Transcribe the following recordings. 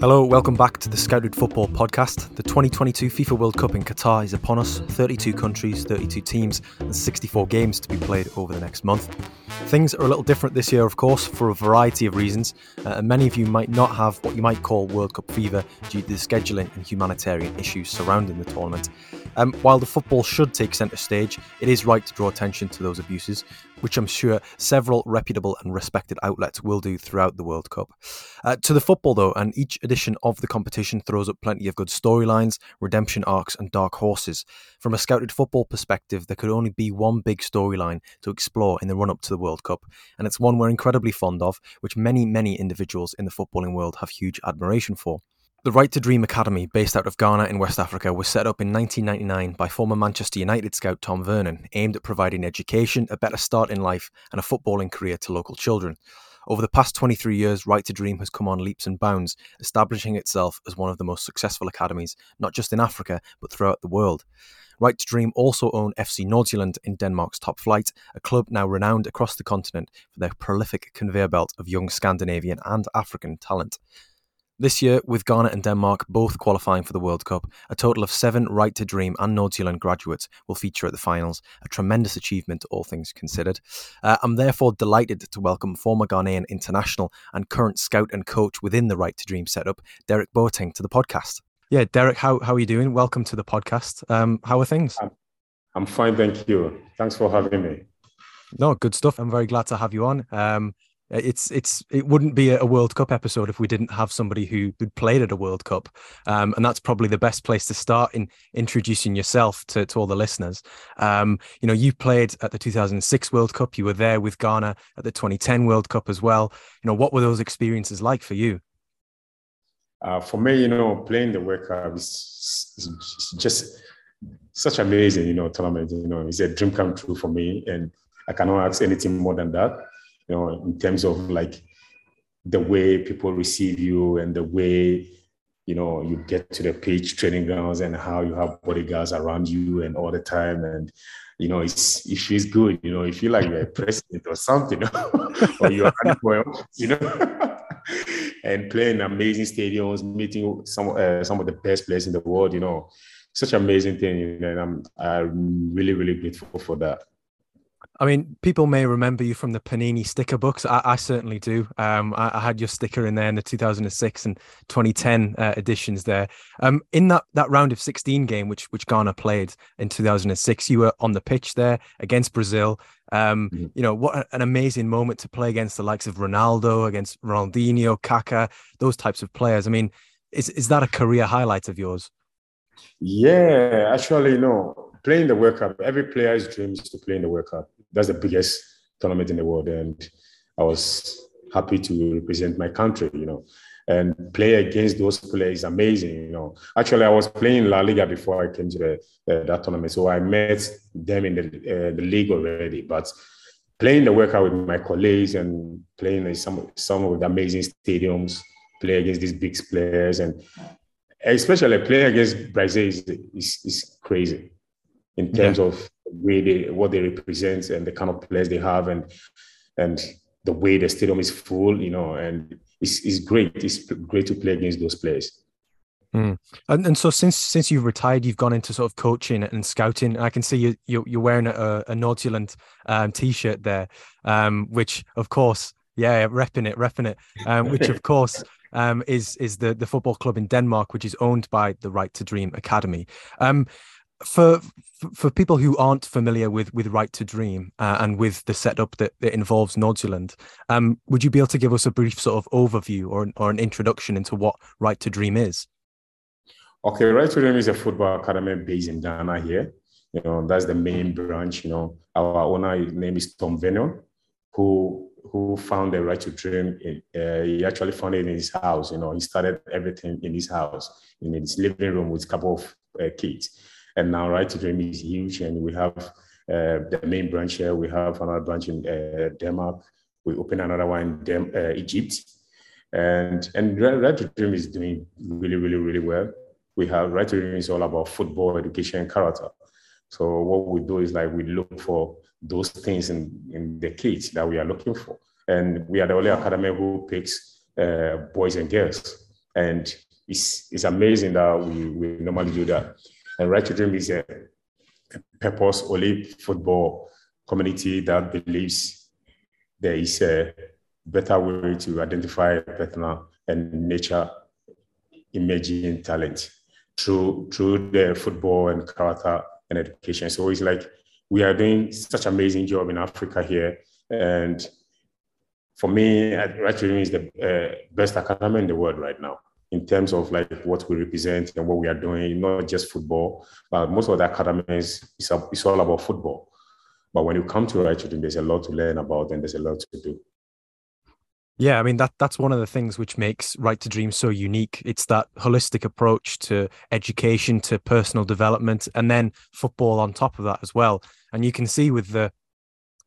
Hello, welcome back to the Scouted Football Podcast. The 2022 FIFA World Cup in Qatar is upon us 32 countries, 32 teams, and 64 games to be played over the next month. Things are a little different this year, of course, for a variety of reasons, uh, and many of you might not have what you might call World Cup fever due to the scheduling and humanitarian issues surrounding the tournament. Um, while the football should take centre stage, it is right to draw attention to those abuses, which I'm sure several reputable and respected outlets will do throughout the World Cup. Uh, to the football, though, and each edition of the competition throws up plenty of good storylines, redemption arcs, and dark horses. From a scouted football perspective, there could only be one big storyline to explore in the run up to the World Cup, and it's one we're incredibly fond of, which many, many individuals in the footballing world have huge admiration for. The Right to Dream Academy, based out of Ghana in West Africa, was set up in 1999 by former Manchester United scout Tom Vernon, aimed at providing education, a better start in life, and a footballing career to local children. Over the past 23 years, Right to Dream has come on leaps and bounds, establishing itself as one of the most successful academies, not just in Africa, but throughout the world. Right to Dream also own FC Nordsjælland in Denmark's top flight, a club now renowned across the continent for their prolific conveyor belt of young Scandinavian and African talent. This year, with Ghana and Denmark both qualifying for the World Cup, a total of seven Right to Dream and Nordsjælland graduates will feature at the finals, a tremendous achievement, all things considered. Uh, I'm therefore delighted to welcome former Ghanaian international and current scout and coach within the Right to Dream setup, Derek Boateng, to the podcast. Yeah, Derek, how, how are you doing? Welcome to the podcast. Um, how are things? I'm, I'm fine, thank you. Thanks for having me. No, good stuff. I'm very glad to have you on. Um, it's it's it wouldn't be a World Cup episode if we didn't have somebody who who played at a World Cup, um, and that's probably the best place to start in introducing yourself to, to all the listeners. Um, you know, you played at the 2006 World Cup. You were there with Ghana at the 2010 World Cup as well. You know, what were those experiences like for you? Uh, for me, you know, playing the World Cup is, is just such amazing, you know, tournament. You know, it's a dream come true for me, and I cannot ask anything more than that you know, in terms of like the way people receive you and the way, you know, you get to the pitch training grounds and how you have bodyguards around you and all the time. And, you know, it's, it feels good, you know, you feel like you're a president or something, or you're, you know, and playing amazing stadiums, meeting some, uh, some of the best players in the world, you know, such an amazing thing. And I'm, I'm really, really grateful for that. I mean, people may remember you from the Panini sticker books. I, I certainly do. Um, I, I, had your sticker in there in the 2006 and 2010 uh, editions there. Um, in that, that round of 16 game, which which Ghana played in 2006, you were on the pitch there against Brazil. Um, mm-hmm. You know, what an amazing moment to play against the likes of Ronaldo, against Ronaldinho, Kaká, those types of players. I mean, is, is that a career highlight of yours? Yeah, actually, no. Playing the World Cup, every player's dream is to play in the World Cup that's the biggest tournament in the world, and I was happy to represent my country. You know, and play against those players is amazing. You know, actually, I was playing La Liga before I came to the, uh, that tournament, so I met them in the uh, the league already. But playing the World Cup with my colleagues and playing in some some of the amazing stadiums, play against these big players, and especially playing against Brazil is, is, is crazy in terms yeah. of way they what they represent and the kind of players they have and and the way the stadium is full, you know, and it's, it's great. It's great to play against those players. Mm. And and so since since you've retired, you've gone into sort of coaching and scouting. And I can see you you're, you're wearing a, a um, t-shirt there, um, which of course, yeah, repping it, repping it, um, which of course um, is is the the football club in Denmark, which is owned by the Right to Dream Academy. Um, for for people who aren't familiar with with Right to Dream uh, and with the setup that, that involves Nordsjælland, um, would you be able to give us a brief sort of overview or or an introduction into what Right to Dream is? Okay, Right to Dream is a football academy based in Ghana here. You know, that's the main branch. You know, our owner name is Tom Vernon, who who found the Right to Dream. In, uh, he actually found it in his house. You know, he started everything in his house, in his living room with a couple of uh, kids and now Right to Dream is huge, and we have uh, the main branch here. We have another branch in uh, Denmark. We open another one in uh, Egypt, and and Right to Dream is doing really, really, really well. We have Right to Dream is all about football education and character. So what we do is like we look for those things in, in the kids that we are looking for, and we are the only academy who picks uh, boys and girls. And it's, it's amazing that we, we normally do that. And Right to Dream is a, a purpose only football community that believes there is a better way to identify personal and nature emerging talent through through the football and character and education. So it's like we are doing such amazing job in Africa here, and for me, Dream is the uh, best academy in the world right now in terms of like what we represent and what we are doing. Not just football, but most of the academies is it's all about football. But when you come to Right to Dream, there's a lot to learn about and there's a lot to do. Yeah, I mean that that's one of the things which makes Right to Dream so unique. It's that holistic approach to education, to personal development, and then football on top of that as well. And you can see with the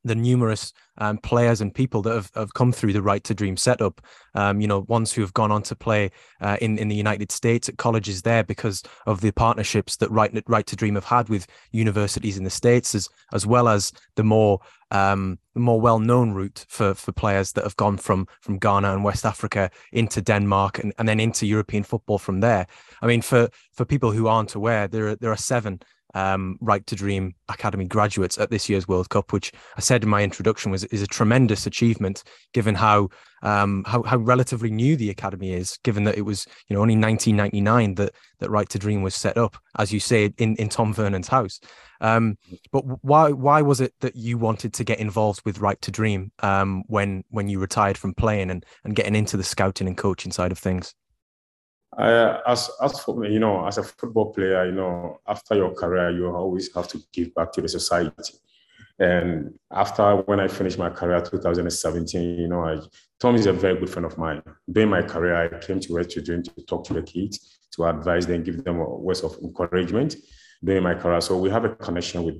the numerous um, players and people that have, have come through the Right to Dream setup. Um, you know, ones who have gone on to play uh, in in the United States at colleges there because of the partnerships that Right Right to Dream have had with universities in the states, as as well as the more um, more well known route for for players that have gone from from Ghana and West Africa into Denmark and, and then into European football from there. I mean, for for people who aren't aware, there are, there are seven um, Right to Dream Academy graduates at this year's World Cup, which I said in my introduction was is a tremendous achievement given how um, how, how relatively new the academy is. Given that it was you know only 1999 that that Right to Dream was set up, as you say in in Tom Vernon's house. Um, but why why was it that you wanted to get involved with Right to Dream um, when when you retired from playing and and getting into the scouting and coaching side of things? As as for me, you know, as a football player, you know, after your career, you always have to give back to the society. And after when I finished my career, 2017, you know, I, Tom is a very good friend of mine. During my career, I came to West Children to talk to the kids, to advise them, give them words of encouragement during my career. So we have a connection with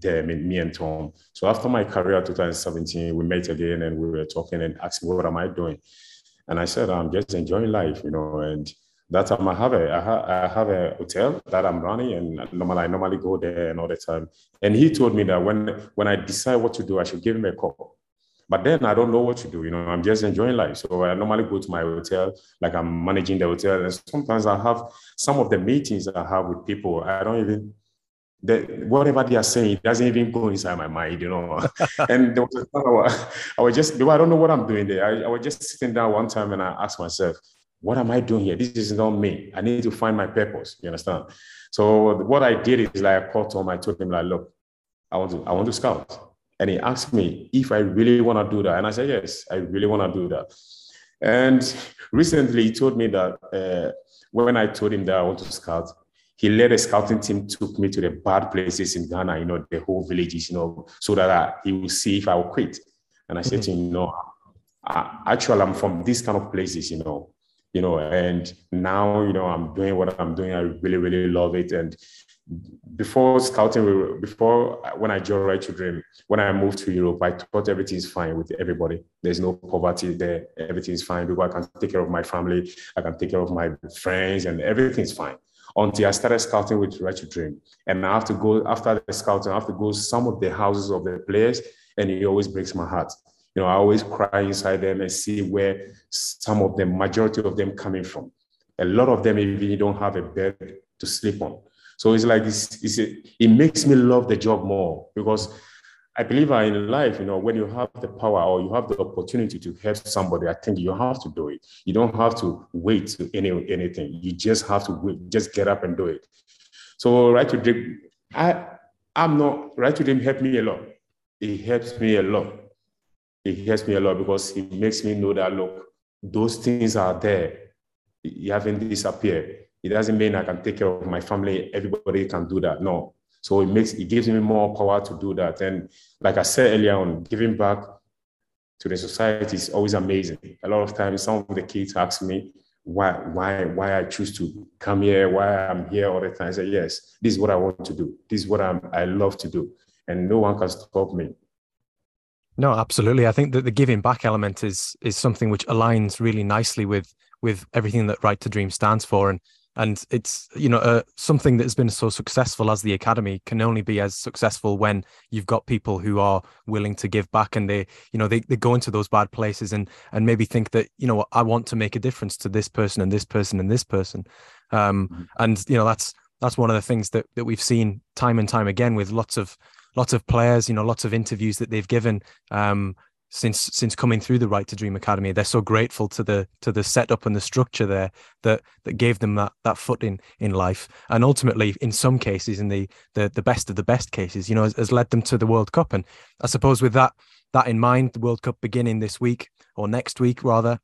them, me and Tom. So after my career, 2017, we met again and we were talking and asking, what am I doing? And I said, I'm just enjoying life, you know, and that time I have a I, ha, I have a hotel that I'm running, and normally I normally go there and all the time. And he told me that when when I decide what to do, I should give him a call. But then I don't know what to do. You know, I'm just enjoying life. So I normally go to my hotel, like I'm managing the hotel, and sometimes I have some of the meetings I have with people. I don't even the, whatever they are saying doesn't even go inside my mind, you know. and there was a time I was, I was just, I don't know what I'm doing there. I, I was just sitting down one time and I asked myself, what am I doing here? This is not me. I need to find my purpose. You understand? So what I did is like I called Tom. I told him like, look, I want to I want to scout. And he asked me if I really want to do that. And I said, yes, I really want to do that. And recently he told me that uh, when I told him that I want to scout, he led a scouting team, took me to the bad places in Ghana, you know, the whole villages, you know, so that I, he will see if I will quit. And I said mm-hmm. to him, no, I, actually, I'm from these kind of places, you know you know, and now, you know, I'm doing what I'm doing. I really, really love it. And before scouting, before when I joined Right to Dream, when I moved to Europe, I thought everything is fine with everybody. There's no poverty there. Everything is fine because I can take care of my family. I can take care of my friends and everything's fine. Until I started scouting with Right to Dream. And I have to go, after the scouting, I have to go some of the houses of the players and it always breaks my heart you know, I always cry inside them and see where some of them, majority of them coming from. A lot of them even don't have a bed to sleep on. So it's like, it's, it's a, it makes me love the job more because I believe in life, you know, when you have the power or you have the opportunity to help somebody, I think you have to do it. You don't have to wait to any anything. You just have to wait, just get up and do it. So right to dream, I I'm not right to dream helped me a lot. It helps me a lot it helps me a lot because it makes me know that look, those things are there. You haven't disappeared. It doesn't mean I can take care of my family. Everybody can do that. No. So it makes it gives me more power to do that. And like I said earlier on, giving back to the society is always amazing. A lot of times, some of the kids ask me why, why, why I choose to come here, why I'm here all the time. I say, yes, this is what I want to do. This is what I'm, I love to do, and no one can stop me. No, absolutely. I think that the giving back element is is something which aligns really nicely with with everything that Right to Dream stands for. And and it's you know uh, something that has been so successful as the academy can only be as successful when you've got people who are willing to give back and they you know they, they go into those bad places and and maybe think that you know i want to make a difference to this person and this person and this person um mm-hmm. and you know that's that's one of the things that that we've seen time and time again with lots of lots of players you know lots of interviews that they've given um since since coming through the Right to Dream Academy. They're so grateful to the to the setup and the structure there that that gave them that that footing in life, and ultimately, in some cases, in the the the best of the best cases, you know, has, has led them to the World Cup. And I suppose with that that in mind, the World Cup beginning this week or next week rather.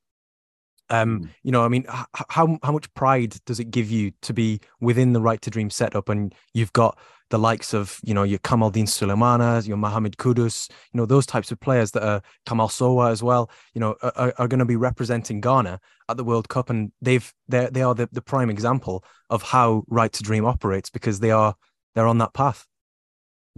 Um, mm. you know, I mean, how how much pride does it give you to be within the Right to Dream setup, and you've got the likes of you know your Kamaldeen Sulemana, your Mohamed Kudus, you know those types of players that are Kamal Sowah as well, you know, are, are going to be representing Ghana at the World Cup, and they've they they are the, the prime example of how Right to Dream operates because they are they're on that path.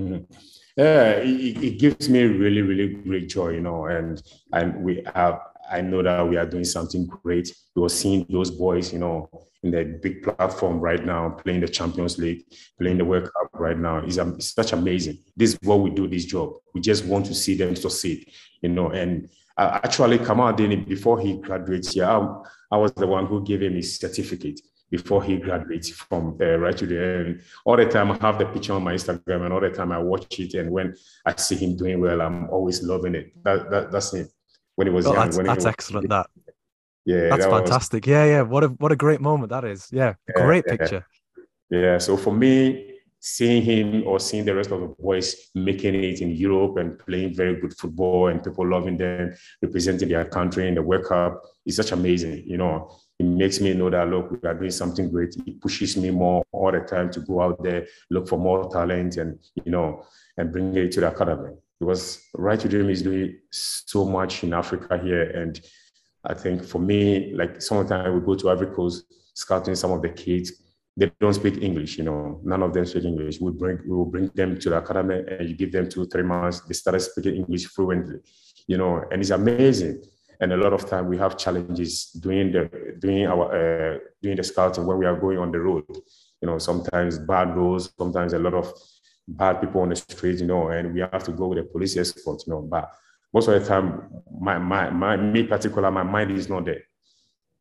Mm-hmm. Yeah, it, it gives me really really great joy, you know, and and we have I know that we are doing something great. We are seeing those boys, you know, in the big platform right now, playing the Champions League, playing the World Cup right now. It's, um, it's such amazing. This is what we do. This job. We just want to see them succeed, you know. And uh, actually, Kamaldeen, before he graduates here, I, I, was the one who gave him his certificate before he graduates from uh, Right to Dream. All the time, I have the picture on my Instagram, and all the time I watch it. And when I see him doing well, I'm always loving it. That, that that's it when he was oh, young. That's, that's was, excellent. That yeah, that's that fantastic. Was, yeah, yeah. What a what a great moment that is. Yeah, yeah great yeah. picture. Yeah. So for me, seeing him or seeing the rest of the boys making it in Europe and playing very good football and people loving them, representing their country in the World Cup is such amazing. You know, it makes me know that look, we are doing something great. It pushes me more all the time to go out there, look for more talent, and you know, and bring it to the academy because Right to Dream is doing so much in Africa here. And I think for me, like sometimes we go to Ivory Coast scouting some of the kids. They don't speak English, you know, none of them speak English. We bring we will bring them to the academy and you give them two, three months, they started speaking English fluently, you know, and it's amazing. And a lot of time we have challenges doing the doing our uh, doing the scouting when we are going on the road. You know, sometimes bad roads, sometimes a lot of bad people on the street, you know, and we have to go with a police escort, you know. But most of the time, my, my, my, me particular, my mind is not there.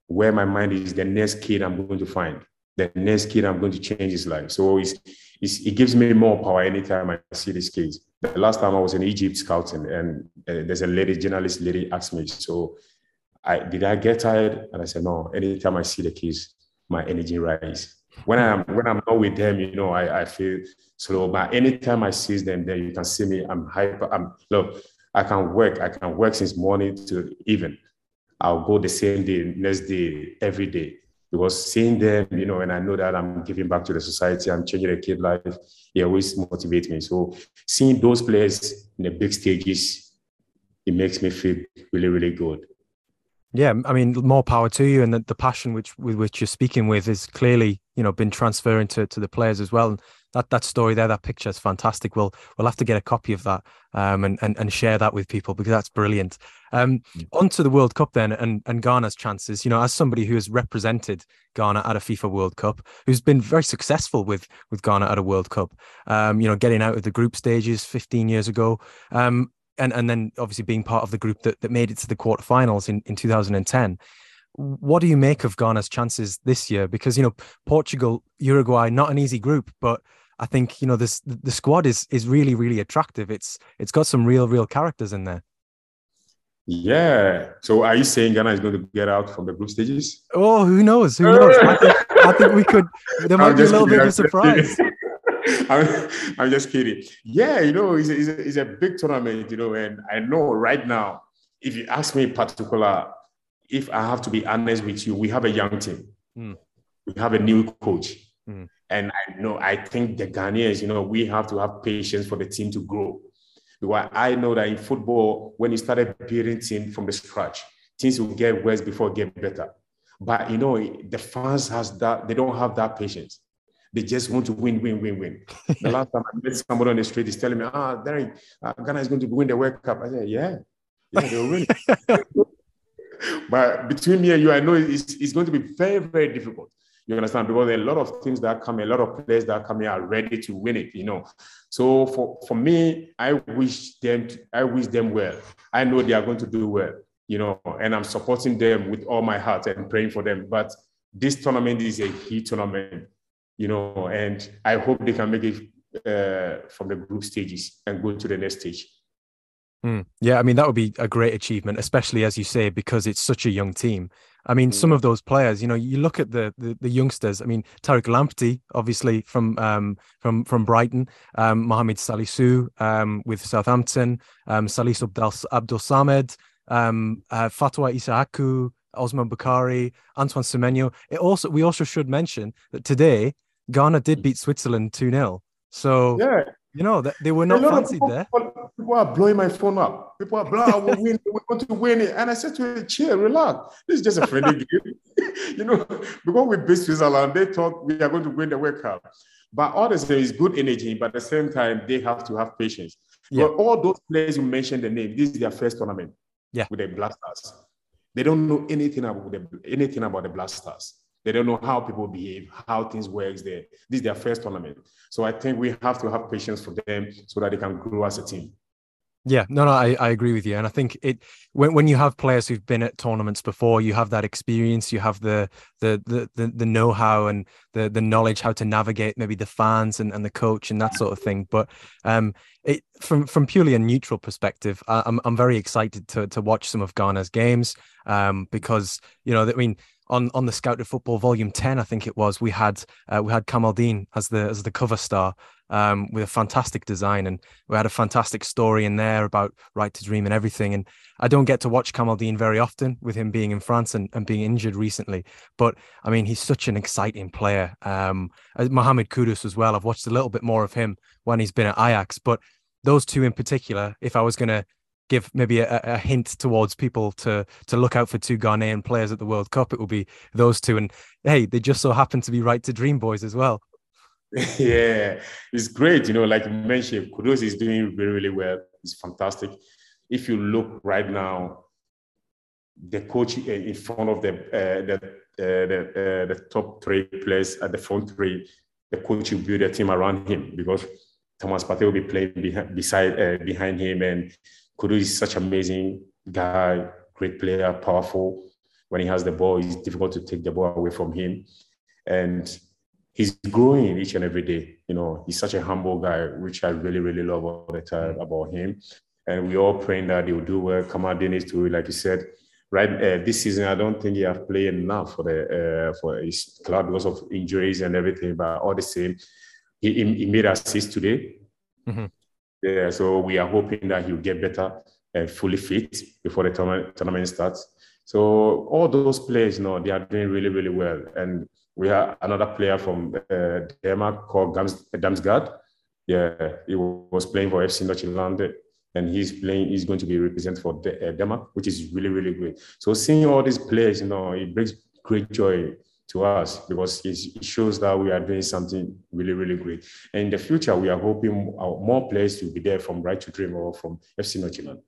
Where my mind is, the next kid I'm going to find, the next kid I'm going to change his life. So it's, it's, it gives me more power anytime I see these kids. The last time I was in Egypt scouting, and uh, there's a lady, journalist lady, asked me, so I did I get tired? And I said, no. Anytime I see the kids, my energy rise when I'm when I'm not with them, you know, I, I feel slow. But anytime I see them there, you can see me. I'm hyper. I'm look. I can work. I can work since morning to even. I'll go the same day, next day, every day. Because seeing them, you know, and I know that I'm giving back to the society, I'm changing a kid life, it always motivates me. So seeing those players in the big stages, it makes me feel really, really good. Yeah, I mean, more power to you, and the, the passion which with which you're speaking with is clearly, you know, been transferring to, to the players as well. That that story there, that picture is fantastic. We'll we'll have to get a copy of that um, and, and and share that with people because that's brilliant. Um, mm. on to the World Cup then, and and Ghana's chances. You know, as somebody who has represented Ghana at a FIFA World Cup, who's been very successful with with Ghana at a World Cup. Um, you know, getting out of the group stages 15 years ago. Um, and and then obviously being part of the group that, that made it to the quarterfinals in, in 2010. What do you make of Ghana's chances this year? Because you know Portugal, Uruguay, not an easy group, but I think you know this the squad is is really really attractive. It's it's got some real real characters in there. Yeah. So are you saying Ghana is going to get out from the group stages? Oh, who knows? Who knows? I think, I think we could. There might be a little bit of a surprise. I'm, I'm just kidding. Yeah, you know, it's a, it's, a, it's a big tournament, you know, and I know right now, if you ask me in particular, if I have to be honest with you, we have a young team. Mm. We have a new coach. Mm. And I know, I think the Ghanaians, you know, we have to have patience for the team to grow. Because I know that in football, when you started building team from the scratch, things will get worse before get better. But you know, the fans has that, they don't have that patience. They just want to win, win, win, win. the last time I met somebody on the street, he's telling me, ah, Derek, uh, Ghana is going to win the World Cup. I said, yeah, yeah, they'll win. but between me and you, I know it's, it's going to be very, very difficult. You understand? Because there are a lot of things that come, a lot of players that come here are ready to win it, you know. So for, for me, I wish them to, I wish them well. I know they are going to do well, you know, and I'm supporting them with all my heart and praying for them. But this tournament is a heat tournament, you know, and I hope they can make it uh, from the group stages and go to the next stage. Mm. Yeah, I mean that would be a great achievement, especially as you say, because it's such a young team. I mean, mm. some of those players, you know, you look at the the, the youngsters. I mean, Tariq Lamptey, obviously from um, from from Brighton, um, Mohamed Salisu um, with Southampton, um, Salis Abdul, Abdul Samed, um, uh, Fatawu Issahaku, Osman Bukari, Antoine Semenyo. It also we also should mention that today Ghana did beat Switzerland two 0 So yeah, you know, that they were not fancied people, there. People are blowing my phone up. People are blowing, oh, we win, we want to win it. And I said to him, chill, relax. This is just a friendly game. you know, because we beat Switzerland, they thought we are going to win the World Cup. But all this is good energy, but at the same time, they have to have patience. Yeah. But all those players you mentioned the name, this is their first tournament yeah. with the Black Stars. They don't know anything about the anything about the Black Stars. They don't know how people behave, how things works there. This is their first tournament. So I think we have to have patience for them so that they can grow as a team. Yeah, no, no, I, I agree with you, and I think it when when you have players who've been at tournaments before, you have that experience, you have the the the the, the know how and the the knowledge how to navigate maybe the fans and, and the coach and that sort of thing. But um, it from from purely a neutral perspective, I, I'm I'm very excited to to watch some of Ghana's games um because you know I mean on on the Scouted Football Volume Ten, I think it was, we had uh, we had Kamaldeen as the as the cover star um, with a fantastic design, and we had a fantastic story in there about Right to Dream and everything. And I don't get to watch Kamaldeen very often with him being in France and, and being injured recently, but I mean he's such an exciting player. Um, Mohamed Kudus as well. I've watched a little bit more of him when he's been at Ajax, but those two in particular, if I was going to give maybe a, a, hint towards people to to look out for two Ghanaian players at the World Cup, it will be those two. And hey, they just so happen to be right to Dream Boys as well. Yeah, it's great. You know, like you mentioned, Kudus is doing really, really well. It's fantastic. If you look right now, the coach in front of the uh, the uh, the, uh, the top three players at the front three, the coach will build a team around him because Thomas Partey will be playing behind, beside uh, behind him, and Kudu is such an amazing guy, great player, powerful. When he has the ball, it's difficult to take the ball away from him. And he's growing each and every day. You know, he's such a humble guy, which I really, really love all the time mm. about him. And we all praying that he will do well. Kamal Dennis too, like you said, right uh, this season, I don't think he have played enough for the uh, for his club because of injuries and everything. But all the same, he, he made assist today. Mm-hmm. Yeah, so we are hoping that he'll get better and fully fit before the tournament, tournament starts. So all those players, you know, they are doing really, really well. And we have another player from uh, Denmark called Gams, Damsgaard. Yeah, he was playing for FC Nordsjælland and he's playing, he's going to be represented for uh, Denmark, which is really, really great. So seeing all these players, you know, it brings great joy to us because it shows that we are doing something really, really great. And in the future, we are hoping more players will be there from Right to Dream or from FC Nordsjælland.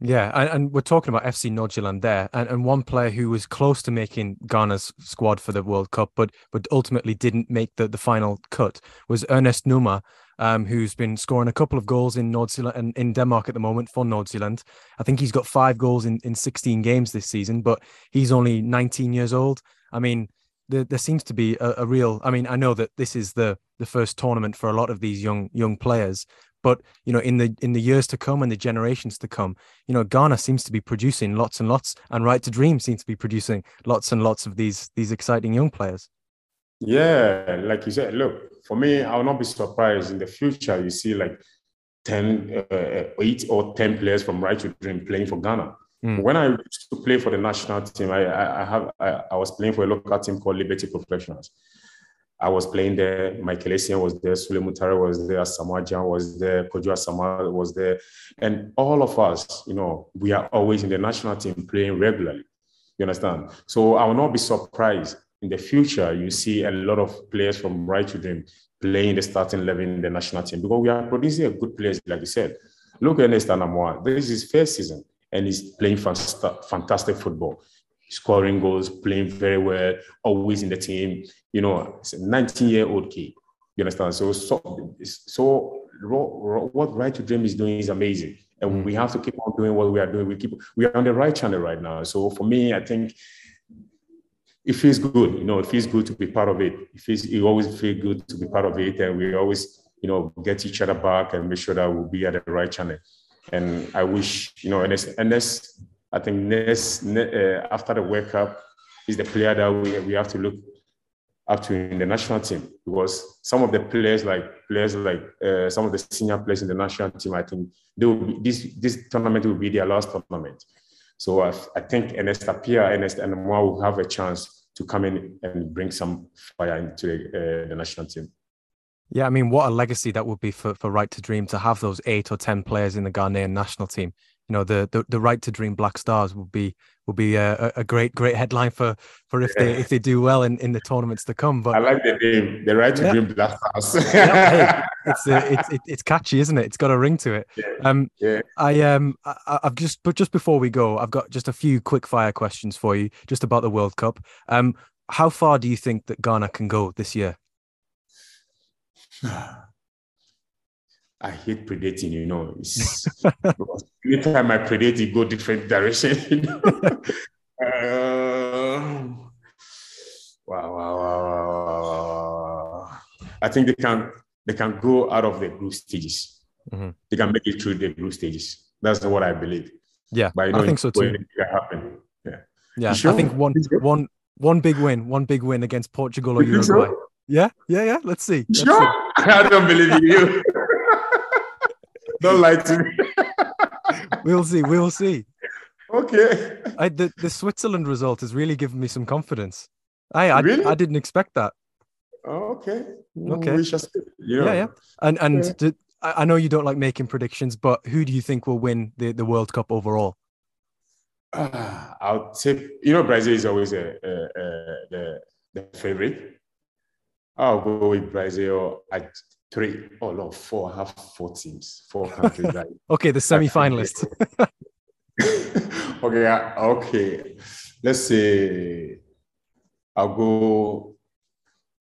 Yeah, and, and, we're talking about FC Nordsjælland there, and, and one player who was close to making Ghana's squad for the World Cup, but but ultimately didn't make the, the final cut was Ernest Nuamah, um, who's been scoring a couple of goals in Nordsjælland and in Denmark at the moment for Nordsjælland. I think he's got five goals in, in 16 games this season, but he's only 19 years old. I mean, there, there seems to be a, a, real i mean i know that this is the the first tournament for a lot of these young young players but you know in the in the years to come and the generations to come you know ghana seems to be producing lots and lots and right to dream seems to be producing lots and lots of these these exciting young players. Yeah like you said look for me i will not be surprised in the future you see like 10 uh, 8 or 10 players from right to dream playing for ghana Mm. When I used to play for the national team, I, I, have I, I, was playing for a local team called Liberty Professionals. I was playing there. Michael Essien was there. Sulley Muntari was there. Samoa was there. Kojo Asamoah was there. And all of us, you know, we are always in the national team playing regularly. You understand? So I will not be surprised in the future. You see a lot of players from right to dream playing the starting 11 in the national team because we are producing a good players, like you said. Look at Ernest Anamoah. This is his first season and he's playing fantastic football. scoring goals, playing very well, always in the team. You know, it's a 19 year old kid. You understand? So, so, so what Right to Dream is doing is amazing. And we have to keep on doing what we are doing. We keep we are on the right channel right now. So for me, I think it feels good. You know, it feels good to be part of it. It feels it always feel good to be part of it, and we always you know get each other back and make sure that we'll be at the right channel. And I wish you know, and this I think next uh, after the World Cup is the player that we, we have to look up to in the national team because some of the players like players like uh, some of the senior players in the national team, I think they will be, this this tournament will be their last tournament. So I, I think Ernest Appiah, Ernest and Moa will have a chance to come in and bring some fire into uh, the national team. Yeah, I mean, what a legacy that would be for, for Right to Dream to have those eight or ten players in the Ghanaian national team you know the, the the right to dream black stars would be would be a, a great great headline for for if they if they do well in, in the tournaments to come but i like the name the right to yeah. dream black stars yeah, hey, it's uh, it's it's catchy isn't it it's got a ring to it yeah. um yeah. i um I, i've just but just before we go i've got just a few quick fire questions for you just about the world cup um how far do you think that ghana can go this year I hate predating, you know. anytime I predict, it go different direction. You know? uh, wow, wow, wow, wow, I think they can they can go out of the group stages. Mm-hmm. They can make it through the group stages. That's what I believe. Yeah, but you I, I think so too. Happen. Yeah, yeah. Sure? I think one one one big win, one big win against Portugal or Uruguay. So? Yeah, yeah, yeah. Let's see. Let's sure? See. I don't believe in you. Don't lie to me. we'll see. We'll see. Okay. I, the the Switzerland result has really given me some confidence. I I, really? I didn't expect that. okay. Okay. Just, yeah. yeah, yeah. And and yeah. Did, I know you don't like making predictions, but who do you think will win the, the World Cup overall? Uh, I'll tip. You know, Brazil is always a, a, a, the the favorite. I'll go with Brazil. I three, oh no, four. I have four teams, four countries. Right? okay, the semi-finalists. okay, okay. Let's say I'll go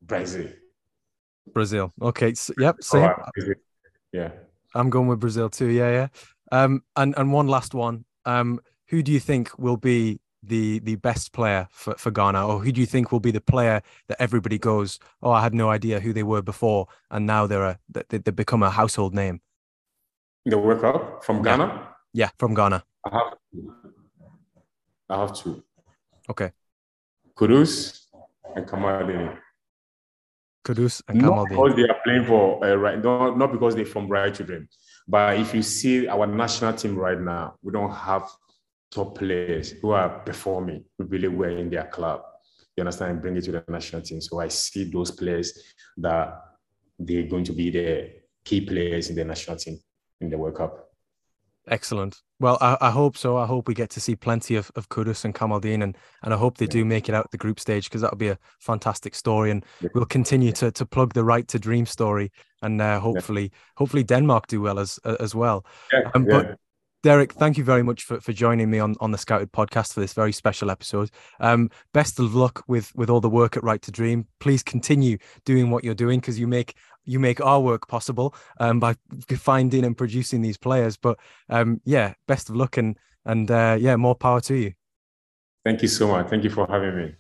Brazil. Brazil. Okay. So, yep. Same. Oh, yeah. I'm going with Brazil too. Yeah, yeah. Um, and and one last one. Um, who do you think will be the the best player for, for Ghana, or who do you think will be the player that everybody goes, oh, I had no idea who they were before, and now they're a they, they become a household name? The World Cup from Ghana. Yeah, yeah from Ghana. I have, I have two. Okay. Kudus and Kamaldeen. Kudus and Kamaldeen. Not because they are playing for uh, right, not, not because they're from Right Children, but if you see our national team right now, we don't have top players who are performing really well in their club. You understand? And bring it to the national team. So I see those players that they're going to be the key players in the national team in the World Cup. Excellent. Well, I, I, hope so. I hope we get to see plenty of, of Kudus and Kamaldeen, and, and I hope they do make it out the group stage because that'll be a fantastic story. And we'll continue to to plug the right to dream story, and uh, hopefully, yeah. hopefully Denmark do well as as well. Yeah, um, but Derek, thank you very much for, for joining me on, on the Scouted podcast for this very special episode. Um, best of luck with with all the work at Right to Dream. Please continue doing what you're doing because you make you make our work possible um, by finding and producing these players. But um, yeah, best of luck and and uh, yeah, more power to you. Thank you so much. Thank you for having me.